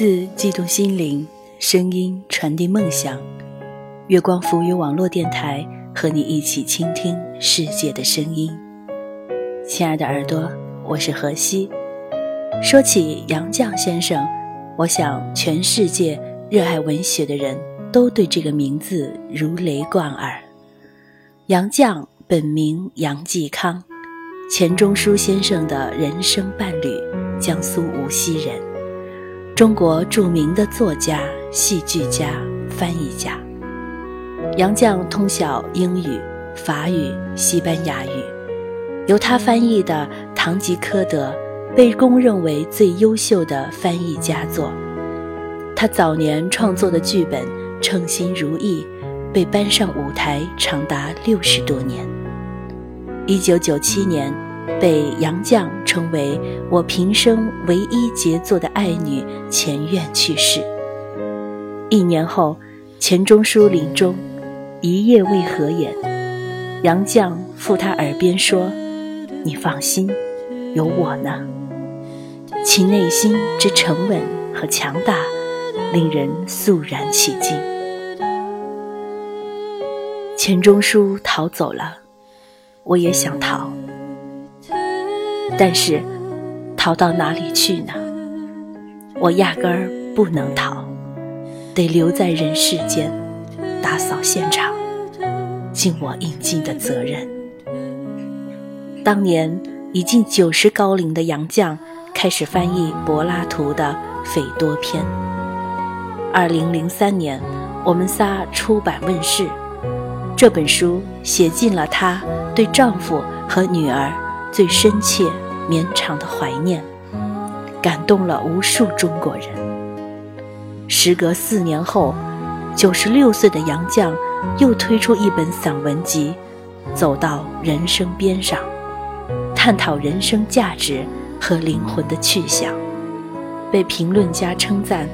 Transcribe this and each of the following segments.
字激动心灵，声音传递梦想。月光浮于网络电台和你一起倾听世界的声音。亲爱的耳朵，我是何西。说起杨绛先生，我想全世界热爱文学的人都对这个名字如雷贯耳。杨绛本名杨继康，钱钟书先生的人生伴侣，江苏无锡人。中国著名的作家、戏剧家、翻译家，杨绛通晓英语、法语、西班牙语。由他翻译的《堂吉诃德》被公认为最优秀的翻译佳作。他早年创作的剧本《称心如意》被搬上舞台长达六十多年。一九九七年。被杨绛称为我平生唯一杰作的爱女钱院去世。一年后，钱钟书临终，一夜未合眼。杨绛附他耳边说：“你放心，有我呢。”其内心之沉稳和强大，令人肃然起敬。钱钟书逃走了，我也想逃。但是，逃到哪里去呢？我压根儿不能逃，得留在人世间，打扫现场，尽我应尽的责任。当年已近九十高龄的杨绛开始翻译柏拉图的《斐多篇》。二零零三年，我们仨出版问世，这本书写尽了她对丈夫和女儿最深切。绵长的怀念，感动了无数中国人。时隔四年后，九十六岁的杨绛又推出一本散文集，《走到人生边上》，探讨人生价值和灵魂的去向，被评论家称赞：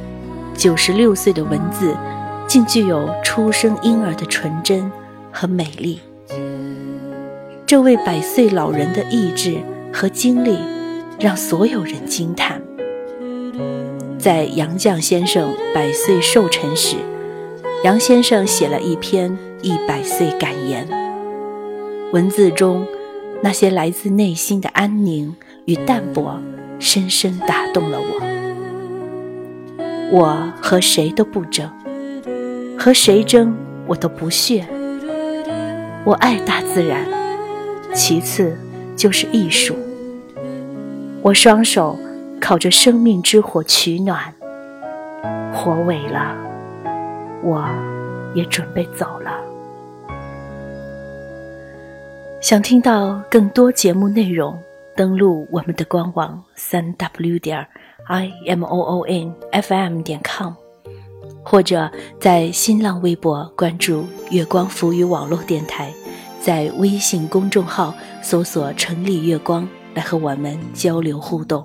九十六岁的文字竟具有初生婴儿的纯真和美丽。这位百岁老人的意志。和经历让所有人惊叹。在杨绛先生百岁寿辰时，杨先生写了一篇一百岁感言。文字中那些来自内心的安宁与淡泊，深深打动了我。我和谁都不争，和谁争我都不屑。我爱大自然，其次就是艺术。我双手靠着生命之火取暖，火萎了，我也准备走了。想听到更多节目内容，登录我们的官网三 w 点 i m o o n f m 点 com，或者在新浪微博关注“月光浮语网络电台”，在微信公众号搜索“城里月光”。来和我们交流互动，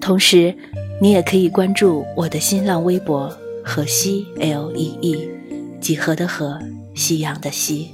同时，你也可以关注我的新浪微博“河西 L E E”，几何的河，夕阳的夕。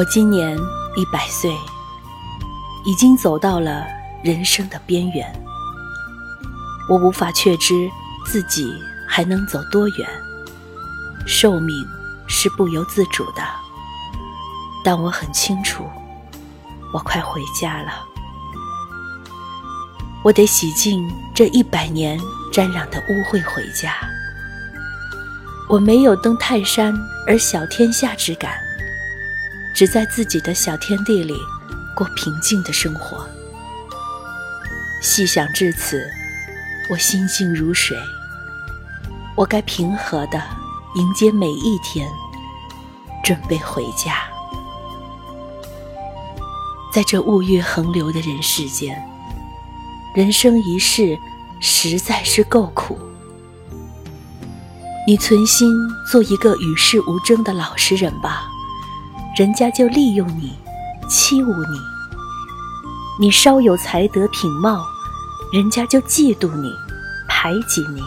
我今年一百岁，已经走到了人生的边缘。我无法确知自己还能走多远，寿命是不由自主的。但我很清楚，我快回家了。我得洗净这一百年沾染的污秽回家。我没有登泰山而小天下之感。只在自己的小天地里过平静的生活。细想至此，我心静如水。我该平和的迎接每一天，准备回家。在这物欲横流的人世间，人生一世实在是够苦。你存心做一个与世无争的老实人吧，人家就利用你，欺侮你；你稍有才德品貌，人家就嫉妒你，排挤你；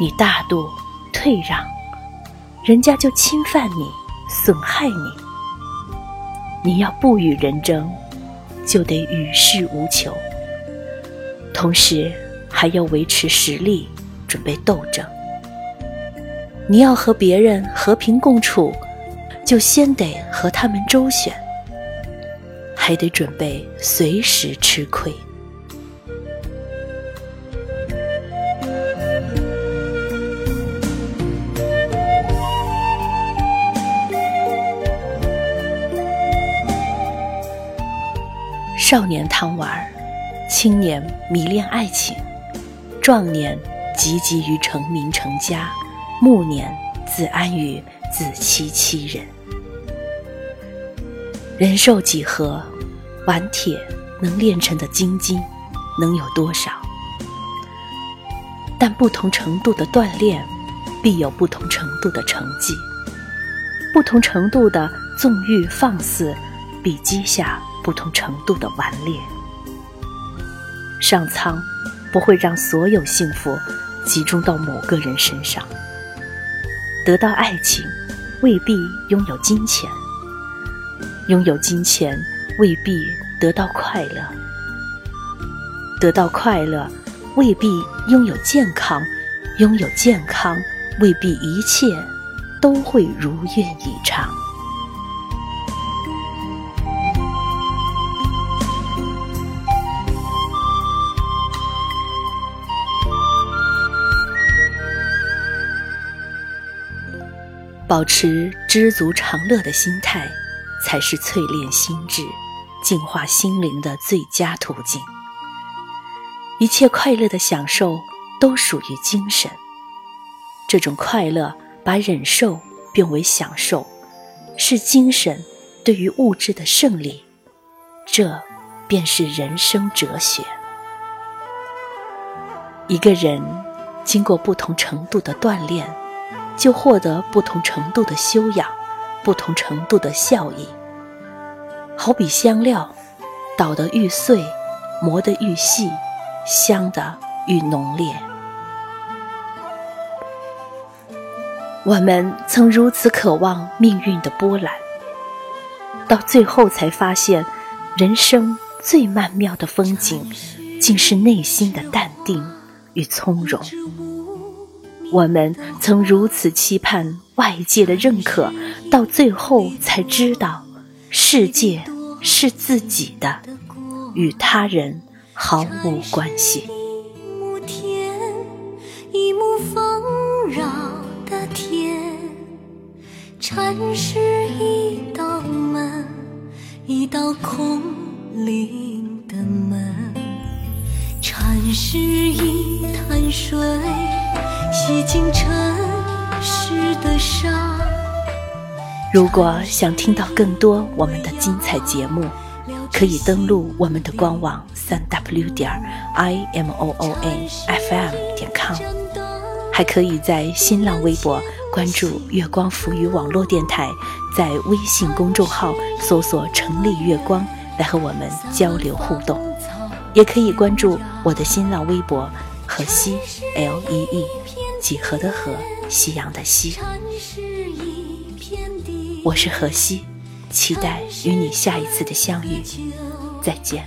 你大度退让，人家就侵犯你，损害你。你要不与人争，就得与世无求，同时还要维持实力，准备斗争。你要和别人和平共处，就先得和他们周旋，还得准备随时吃亏。少年贪玩，青年迷恋爱情，壮年汲汲于成名成家。暮年自安于自欺欺人，人寿几何？顽铁能炼成的精金晶能有多少？但不同程度的锻炼，必有不同程度的成绩；不同程度的纵欲放肆，必积下不同程度的顽劣。上苍不会让所有幸福集中到某个人身上。得到爱情，未必拥有金钱；拥有金钱，未必得到快乐；得到快乐，未必拥有健康；拥有健康，未必一切都会如愿以偿。保持知足常乐的心态，才是淬炼心智、净化心灵的最佳途径。一切快乐的享受都属于精神，这种快乐把忍受变为享受，是精神对于物质的胜利。这便是人生哲学。一个人经过不同程度的锻炼。就获得不同程度的修养，不同程度的效益。好比香料，捣得愈碎，磨得愈细，香的愈浓烈。我们曾如此渴望命运的波澜，到最后才发现，人生最曼妙的风景，竟是内心的淡定与从容。我们曾如此期盼外界的认可，到最后才知道，世界是自己的，与他人毫无关系。一亩田，一亩丰饶的田，禅是一道门，一道空灵的门，禅是一潭水。洗净尘的沙。如果想听到更多我们的精彩节目，可以登录我们的官网三 w 点 i m o o n f m 点 com，还可以在新浪微博关注月光浮语网络电台，在微信公众号搜索“成立月光”来和我们交流互动，也可以关注我的新浪微博“河西 L E E”。几何的何，夕阳的夕。我是何西，期待与你下一次的相遇，再见。